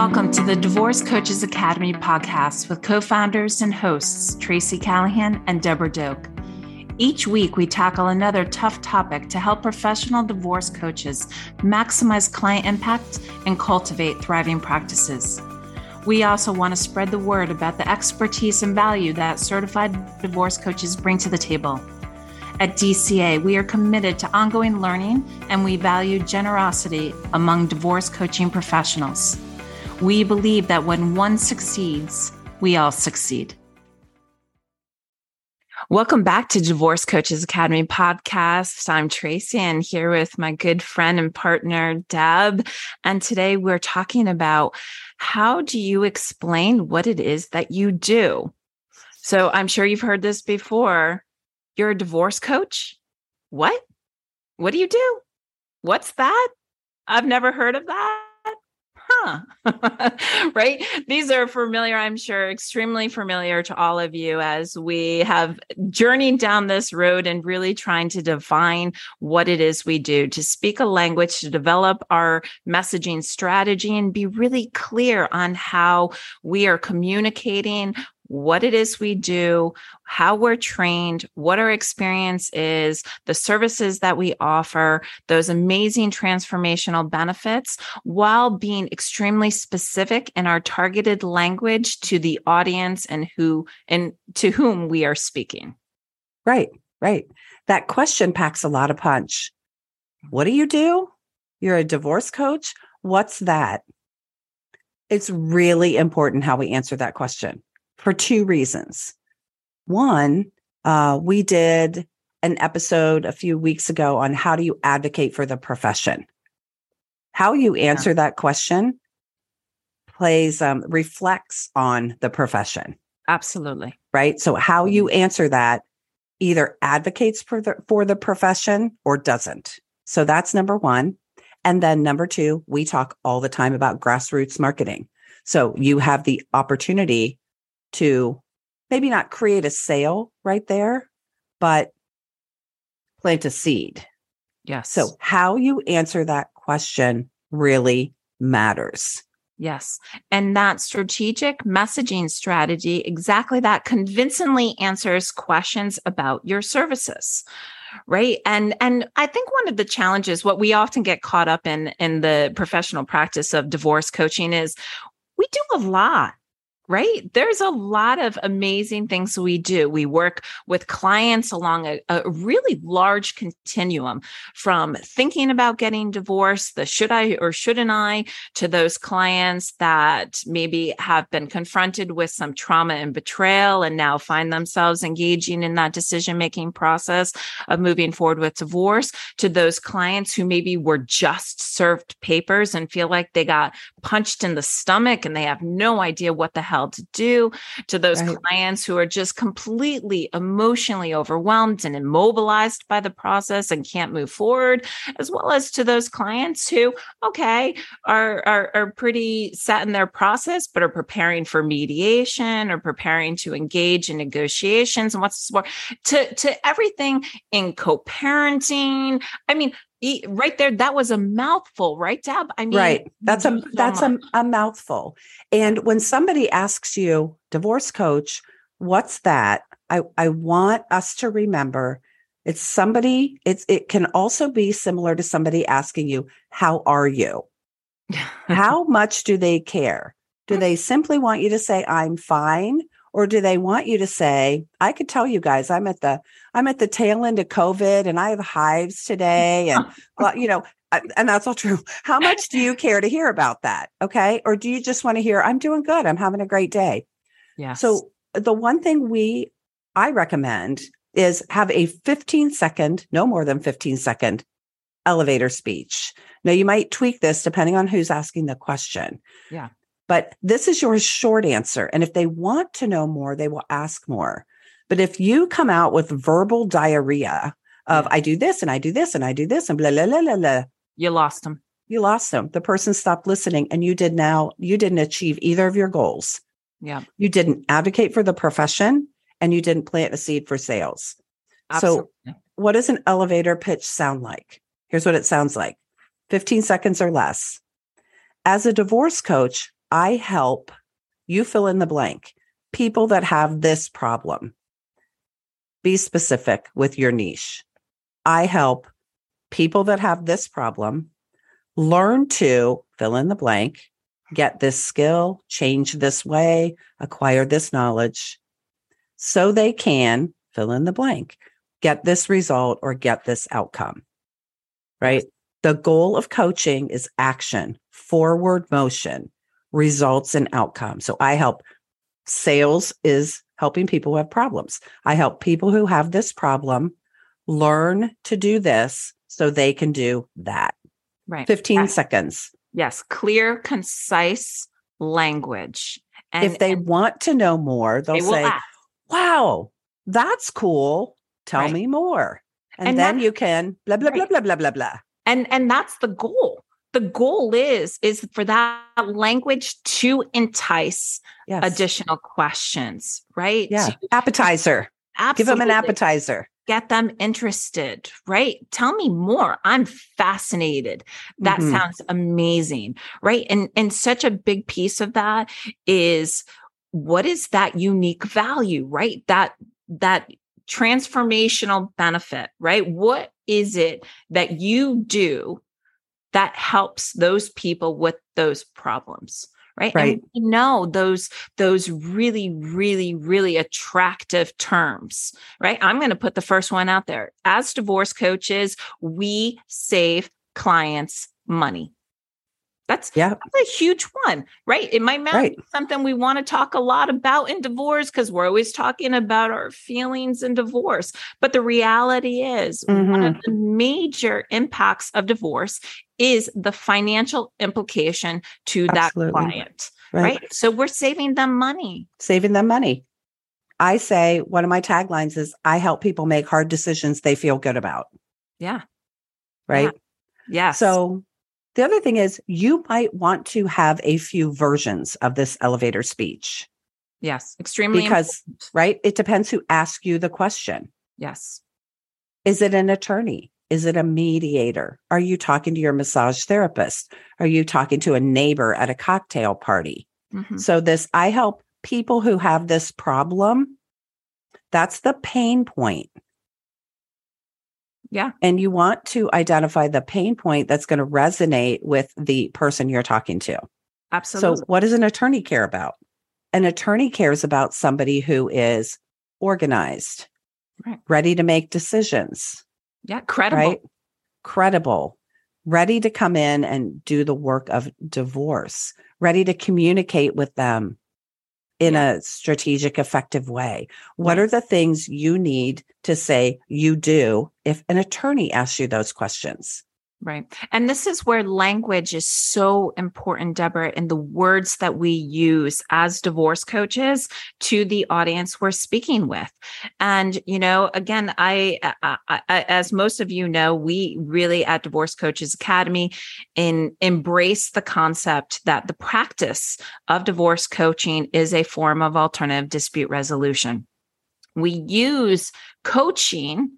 Welcome to the Divorce Coaches Academy podcast with co founders and hosts Tracy Callahan and Debra Doak. Each week, we tackle another tough topic to help professional divorce coaches maximize client impact and cultivate thriving practices. We also want to spread the word about the expertise and value that certified divorce coaches bring to the table. At DCA, we are committed to ongoing learning and we value generosity among divorce coaching professionals. We believe that when one succeeds, we all succeed. Welcome back to Divorce Coaches Academy podcast. I'm Tracy and here with my good friend and partner, Deb. And today we're talking about how do you explain what it is that you do? So I'm sure you've heard this before. You're a divorce coach? What? What do you do? What's that? I've never heard of that huh, right? These are familiar, I'm sure, extremely familiar to all of you as we have journeyed down this road and really trying to define what it is we do, to speak a language, to develop our messaging strategy and be really clear on how we are communicating what it is we do, how we're trained, what our experience is, the services that we offer, those amazing transformational benefits, while being extremely specific in our targeted language to the audience and who and to whom we are speaking. Right, right. That question packs a lot of punch. What do you do? You're a divorce coach? What's that? It's really important how we answer that question for two reasons. One, uh, we did an episode a few weeks ago on how do you advocate for the profession. How you answer yeah. that question plays um, reflects on the profession. Absolutely. Right. So how you mm-hmm. answer that either advocates for the for the profession or doesn't. So that's number one. And then number two, we talk all the time about grassroots marketing. So you have the opportunity to maybe not create a sale right there, but plant a seed. Yes. So, how you answer that question really matters. Yes. And that strategic messaging strategy, exactly that convincingly answers questions about your services. Right. And and I think one of the challenges, what we often get caught up in in the professional practice of divorce coaching is we do a lot right? There's a lot of amazing things we do. We work with clients along a, a, really large continuum from thinking about getting divorced, the should I or shouldn't I, to those clients that maybe have been confronted with some trauma and betrayal and now find themselves engaging in that decision making process of moving forward with divorce, to those clients who maybe were just served papers and feel like they got punched in the stomach and they have no idea what the hell to do, to those right. clients who are just completely emotionally overwhelmed and immobilized by the process and can't move forward, as well as to those clients who, okay, are, are, are pretty set in their process, but are preparing for mediation or preparing to engage in negotiations and what's more to, to everything in co-parenting. I mean, right there that was a mouthful right deb i mean right. That's a that's a, a mouthful. And when somebody asks you divorce coach what's that? I i want us to remember it's somebody it's it can also be similar to somebody asking you how are you? How much do they care? Do hmm. they simply want you to say i'm fine or do they want you to say i could tell you guys i'm at the i'm at the tail end of covid and i have hives today and well you know and that's all true. How much do you care to hear about that? Okay? Or do you just want to hear i'm doing good. I'm having a great day. Yeah so the one thing we i recommend is have a 15 second no more than 15 second elevator speech. Now you might tweak this depending on who's asking the question. Yeah but this is your short answer. And if they want to know more, they will ask more. But if you come out with verbal diarrhea of. I do this and I do this and I do this and blah, blah, blah, blah, blah. You lost them. You lost them. The person stopped listening and you did now, you didn't achieve either of your goals. Yeah. You didn't advocate for the profession and you didn't plant a seed for sales. Absolutely. So, what does an elevator pitch sound like? Here's what it sounds like 15 seconds or less. As a divorce coach, I help you fill in the blank people that have this problem. Be specific with your niche. I help people that have this problem learn to fill in the blank, get this skill, change this way, acquire this knowledge so they can fill in the blank, get this result or get this outcome. Right. The goal of coaching is action, forward motion, results and outcomes. So I help sales is helping people who have problems. I help people who have this problem learn to do this so they can do that. Right. 15 seconds. Yes. Clear, concise language. And if they and want to know more, they'll they say, ask. Wow, that's cool. Tell right. me more. And, and then you can blah, blah, right. blah, blah, blah, blah, blah. And and that's the goal. The goal is is for that language to entice yes. additional questions, right? Yeah. To, appetizer. Absolutely. Give them an appetizer get them interested, right? Tell me more. I'm fascinated. That mm-hmm. sounds amazing, right? And and such a big piece of that is what is that unique value, right? That that transformational benefit, right? What is it that you do that helps those people with those problems? right? Right. and we know those those really really really attractive terms right? I'm going to put the first one out there. As divorce coaches we save clients money that's, yeah. that's a huge one, right? It might not right. be something we want to talk a lot about in divorce because we're always talking about our feelings in divorce. But the reality is, mm-hmm. one of mm-hmm. the major impacts of divorce is the financial implication to Absolutely. that client, right. right? So we're saving them money. Saving them money. I say one of my taglines is I help people make hard decisions they feel good about. Yeah. Right. Yeah. So the other thing is, you might want to have a few versions of this elevator speech. Yes, extremely because important. right, it depends who asks you the question. Yes. Is it an attorney? Is it a mediator? Are you talking to your massage therapist? Are you talking to a neighbor at a cocktail party? Mm-hmm. So this I help people who have this problem. That's the pain point. Yeah. And you want to identify the pain point that's going to resonate with the person you're talking to. Absolutely. So, what does an attorney care about? An attorney cares about somebody who is organized, right. ready to make decisions. Yeah. Credible. Right? Credible, ready to come in and do the work of divorce, ready to communicate with them in yeah. a strategic, effective way? What yes. are the things you need to say you do if an attorney asks you those questions? Right. And this is where language is so important, Debra, in the words that we use as divorce coaches to the audience we're speaking with. And, you know, again, I, I, I as most of you know, we really at Divorce Coaches Academy in embrace the concept that the practice of divorce coaching is a form of alternative dispute resolution. We use coaching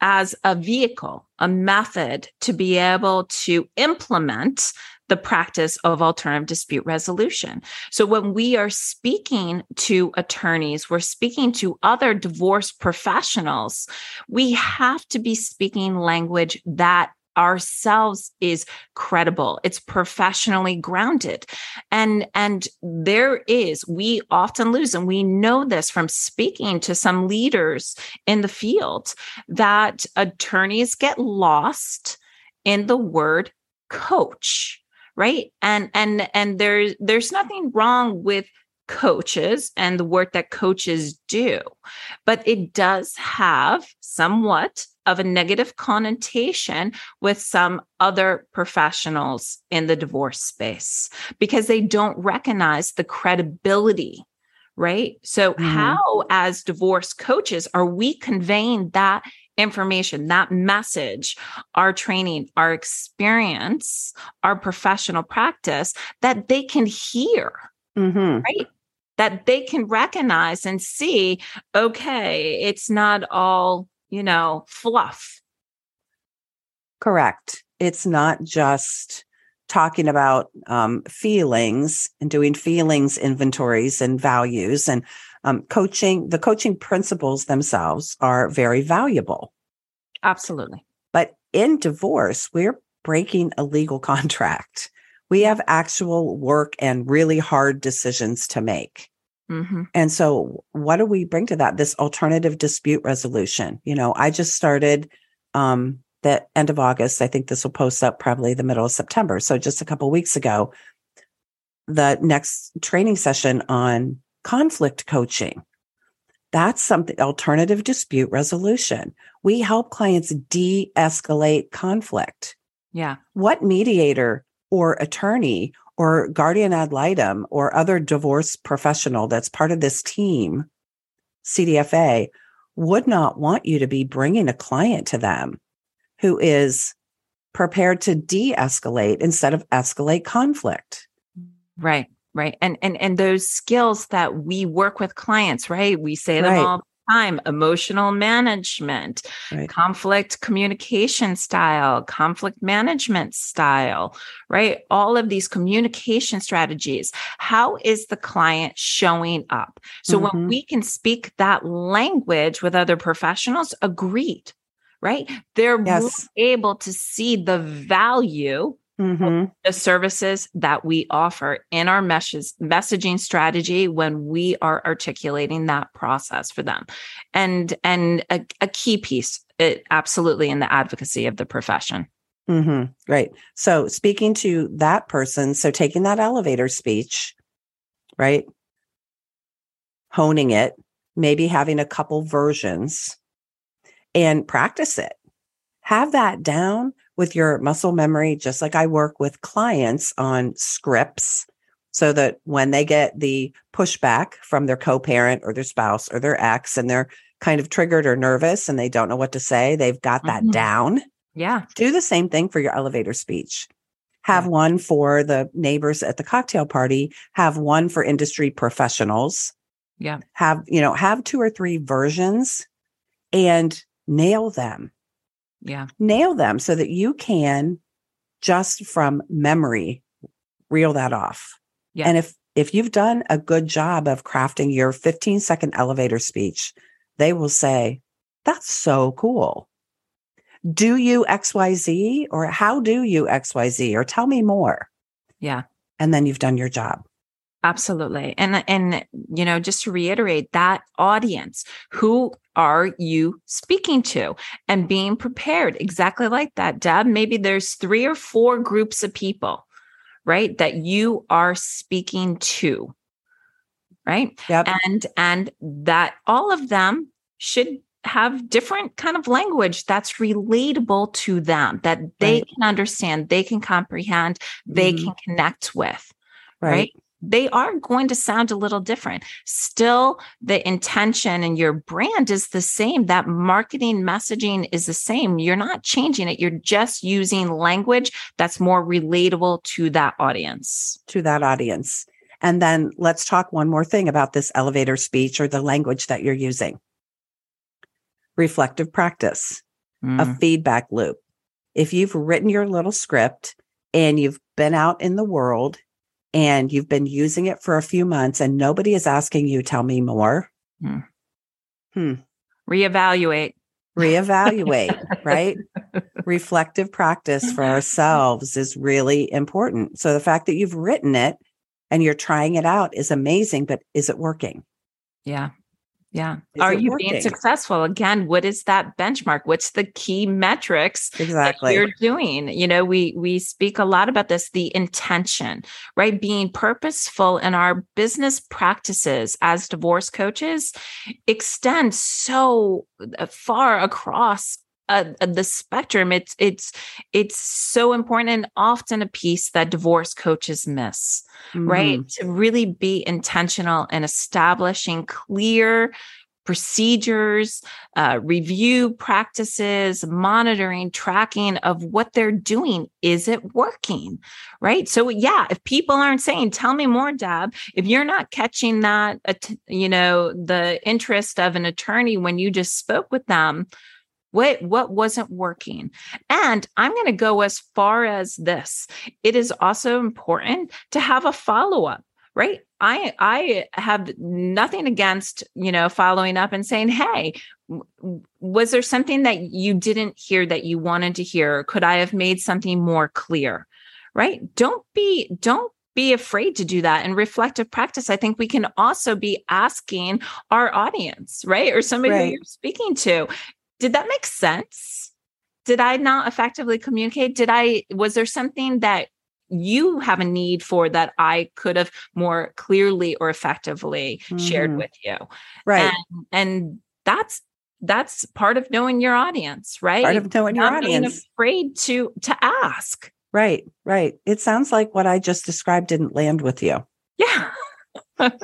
as a vehicle, a method to be able to implement the practice of alternative dispute resolution. So when we are speaking to attorneys, we're speaking to other divorce professionals, we have to be speaking language that ourselves is credible. It's professionally grounded. And and there is we often lose and we know this from speaking to some leaders in the field that attorneys get lost in the word coach right? And and and there's there's nothing wrong with coaches and the work that coaches do but it does have somewhat of a negative connotation with some other professionals in the divorce space because they don't recognize the credibility right so mm-hmm. how as divorce coaches are we conveying that information, that message, our training, our experience, our professional practice that they can hear, mm-hmm. right? That they can recognize and see, okay, it's not all you know, fluff. Correct. It's not just talking about um, feelings and doing feelings inventories and values and um, coaching. The coaching principles themselves are very valuable. Absolutely. But in divorce, we're breaking a legal contract. We have actual work and really hard decisions to make. Mm-hmm. And so, what do we bring to that? This alternative dispute resolution. You know, I just started um, the end of August. I think this will post up probably the middle of September. So, just a couple weeks ago, the next training session on conflict coaching. That's something alternative dispute resolution. We help clients de escalate conflict. Yeah. What mediator or attorney or guardian ad litem or other divorce professional that's part of this team, CDFA, would not want you to be bringing a client to them who is prepared to de escalate instead of escalate conflict. Right. Right. And and and those skills that we work with clients, right? We say them right. all time emotional management, right. conflict communication style, conflict management style, right? All of these communication strategies. How is the client showing up? So mm-hmm. when we can speak that language with other professionals, agreed, right? They're yes. able to see the value mm-hmm. the services that we offer in our meshes, messaging strategy when we are articulating that process for them. And and a, a key piece, it, absolutely in the advocacy of the profession. Mm-hmm. Right. So speaking to that person, so taking that elevator speech, right? Honing it, maybe having a couple versions and practice it. Have that down with your muscle memory, just like I work with clients on scripts so that when they get the pushback from their co parent or their spouse or their ex and they're kind of triggered or nervous and they don't know what to say, they've got that mm-hmm. down. Yeah. Do the same thing for your elevator speech. Have yeah. one for the neighbors at the cocktail party, have one for industry professionals. Yeah. Have, you know, have two or three versions and nail them yeah. Nail them so that you can just from memory reel that off. Yeah. and if if you've done a good job of crafting your 15 second elevator speech they will say that's so cool. Do you xyz or how do you xyz or tell me more? Yeah. And then you've done your job Absolutely. And and you know, just to reiterate that audience, who are you speaking to and being prepared exactly like that. Deb, maybe there's three or four groups of people, right, that you are speaking to. Right? Yep. And and that all of them should have different kind of language that's relatable to them that they right. can understand, they can comprehend, they mm-hmm. can connect with. right? right? They are going to sound a little different. Still, the intention and your brand is the same. That marketing messaging is the same. You're not changing it. You're just using language that's more relatable to that audience. To that audience. And then let's talk one more thing about this elevator speech or the language that you're using reflective practice, mm. a feedback loop. If you've written your little script and you've been out in the world and you've been using it for a few months and nobody is asking you, tell me more. Hmm. hmm. Reevaluate. Reevaluate, right? Reflective practice for ourselves is really important. So the fact that you've written it and you're trying it out is amazing, but is it working? Yeah. Yeah. Is Are you working? being successful? Again, what is that benchmark? What's the key metrics exactly you're doing? You know, we we speak a lot about this, the intention, right? Being purposeful in our business practices as divorce coaches extends so uh, far across uh, uh, the spectrum it's it's it's so important and often a piece that divorce coaches miss mm-hmm. right to really be intentional in establishing clear procedures uh, review practices monitoring tracking of what they're doing. Is it working right? So yeah if people aren't saying tell me more deb if you're not catching that you know the interest of an attorney when you just spoke with them what what wasn't working. And i'm going to go as far as this. It is also important to have a follow-up right? I i have nothing against you know following up and saying hey was there something that you didn't hear that you wanted to hear? Could i have made something more clear? Right? Don't be don't be afraid to do that and reflective practice. I think we can also be asking our audience right or somebody right. you're speaking to did that make sense did i not effectively communicate did i was there something that you have a need for that I could have more clearly or effectively mm-hmm. shared with you. Right. And, and, that's that's part of knowing your audience, right? Part of knowing Not your audience. afraid to to ask. Right, right. It sounds like what I just described didn't land with you. Yeah. right?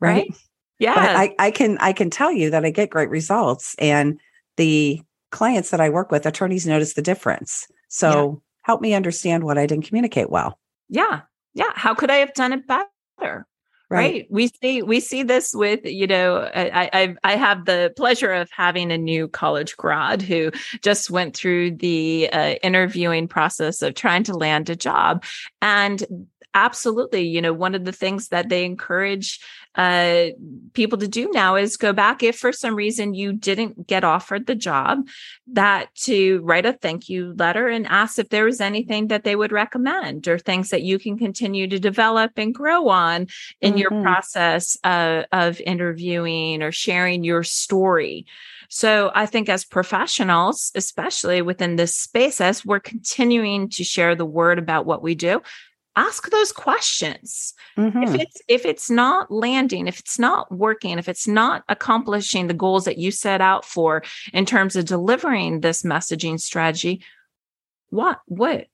right? Yeah. But I, I can I can tell you that I get great results and the clients that I work with, attorneys notice the difference. So help me understand what I didn't communicate well. Yeah. Yeah. How could I have done it better? Right. right. We see we see this with you know I, I I have the pleasure of having a new college grad who just went through the uh, interviewing process of trying to land a job, and absolutely you know one of the things that they encourage uh, people to do now is go back if for some reason you didn't get offered the job that to write a thank you letter and ask if there was anything that they would recommend or things that you can continue to develop and grow on in mm-hmm. your process uh, of interviewing or sharing your story so I think as professionals, especially within this space, as we're continuing to share the word about what we do, ask those questions mm-hmm. if it's if it's not landing if it's not working if it's not accomplishing the goals that you set out for in terms of delivering this messaging strategy what what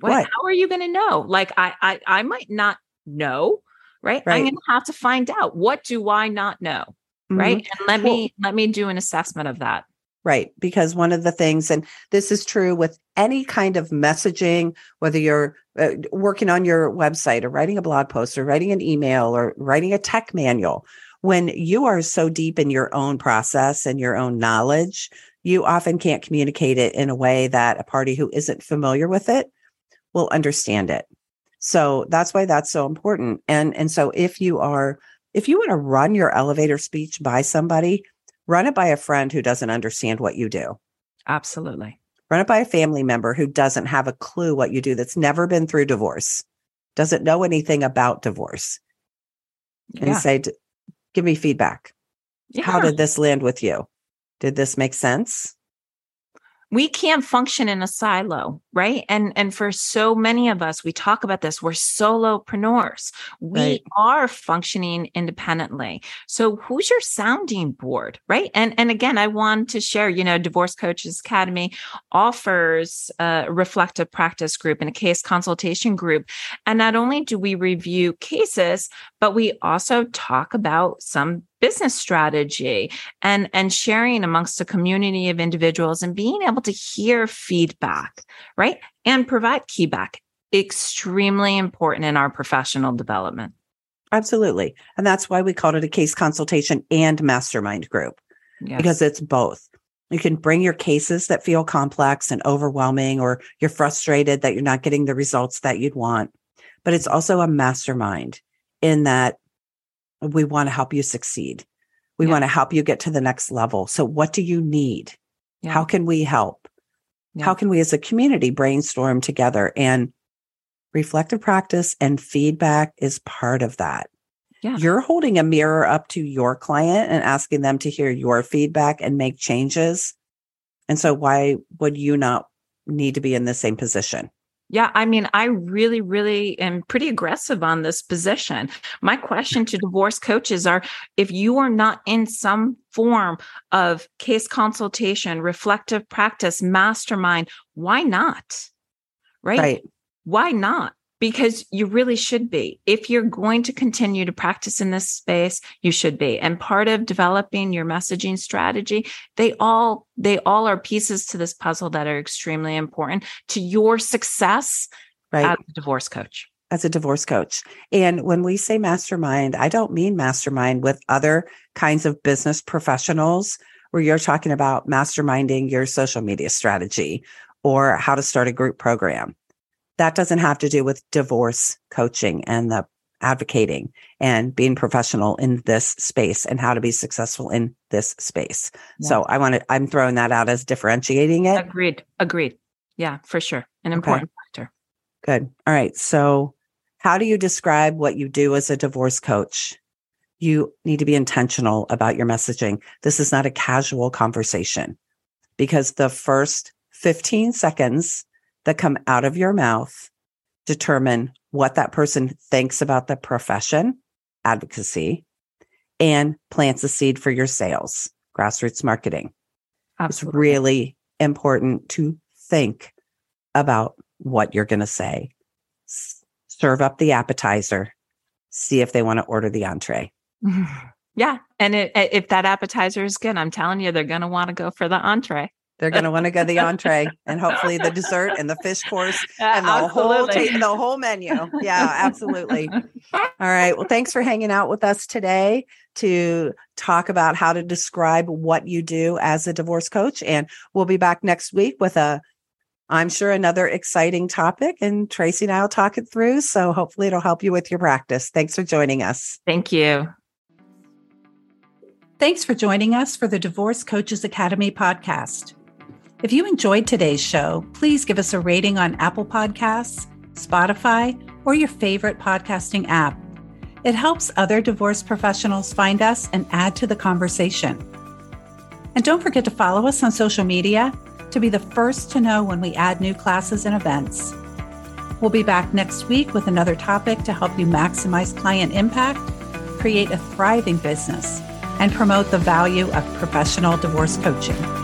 what, what? how are you going to know like I, I i might not know right, right. i'm going to have to find out what do i not know mm-hmm. right and let me let me do an assessment of that Right. Because one of the things, and this is true with any kind of messaging, whether you're uh, working on your website or writing a blog post or writing an email or writing a tech manual, when you are so deep in your own process and your own knowledge, you often can't communicate it in a way that a party who isn't familiar with it will understand it. So that's why that's so important. And, and so if you are, if you want to run your elevator speech by somebody, Run it by a friend who doesn't understand what you do. Absolutely. Run it by a family member who doesn't have a clue what you do, that's never been through divorce, doesn't know anything about divorce. Yeah. And say, give me feedback. Yeah. How did this land with you? Did this make sense? We can't function in a silo right? And and for so many of us we talk about this we're solopreneurs. We right. are functioning independently. So who's your sounding board right? And and again i want to share you know divorce coaches academy offers a reflective practice group and a case consultation group. And not only do we review cases but we also talk about some business strategy and and sharing amongst a community of individuals and being able to hear feedback right? And provide feedback extremely important in our professional development. Absolutely. And that's why we called it a case consultation and mastermind group yes. because it's both. You can bring your cases that feel complex and overwhelming or you're frustrated that you're not getting the results that you'd want but it's also a mastermind in that we want to help you succeed. We yeah. want to help you get to the next level. So, what do you need? Yeah. How can we help? Yeah. How can we as a community brainstorm together? And reflective practice and feedback is part of that. Yeah. You're holding a mirror up to your client and asking them to hear your feedback and make changes. And so, why would you not need to be in the same position? Yeah, I mean, I really, really am pretty aggressive on this position. My question to divorce coaches are if you are not in some form of case consultation, reflective practice, mastermind, why not? Right? right. Why not? Because you really should be. If you're going to continue to practice in this space, you should be. And part of developing your messaging strategy, they all they all are pieces to this puzzle that are extremely important to your success right. as a divorce coach. As a divorce coach. And when we say mastermind, I don't mean mastermind with other kinds of business professionals where you're talking about masterminding your social media strategy or how to start a group program. That doesn't have to do with divorce coaching and the advocating and being professional in this space and how to be successful in this space. Yeah. So I want to, I'm throwing that out as differentiating it. Agreed. Agreed. Yeah, for sure. An important okay. factor. Good. All right. So how do you describe what you do as a divorce coach? You need to be intentional about your messaging. This is not a casual conversation because the first 15 seconds that come out of your mouth determine what that person thinks about the profession, advocacy, and plants a seed for your sales, grassroots marketing. Absolutely. It's really important to think about what you're going to say. serve up the appetizer, see if they want to order the entree. Yeah. And it, if that appetizer is good, I'm telling you, they're going to want to go for the entree. They're going to want to go the entree and hopefully the dessert and the fish course and the absolutely. whole the whole menu. Yeah, absolutely. All right. Well, thanks for hanging out with us today to talk about how to describe what you do as a divorce coach and we'll be back next week with a I'm sure another exciting topic and Tracy and I'll talk it through, so hopefully it'll help you with your practice. Thanks for joining us. Thank you. Thanks for joining us for the Divorce Coaches Academy podcast. If you enjoyed today's show, please give us a rating on Apple Podcasts, Spotify, or your favorite podcasting app. It helps other divorce professionals find us and add to the conversation. And don't forget to follow us on social media to be the first to know when we add new classes and events. We'll be back next week with another topic to help you maximize client impact, create a thriving business, and promote the value of professional divorce coaching.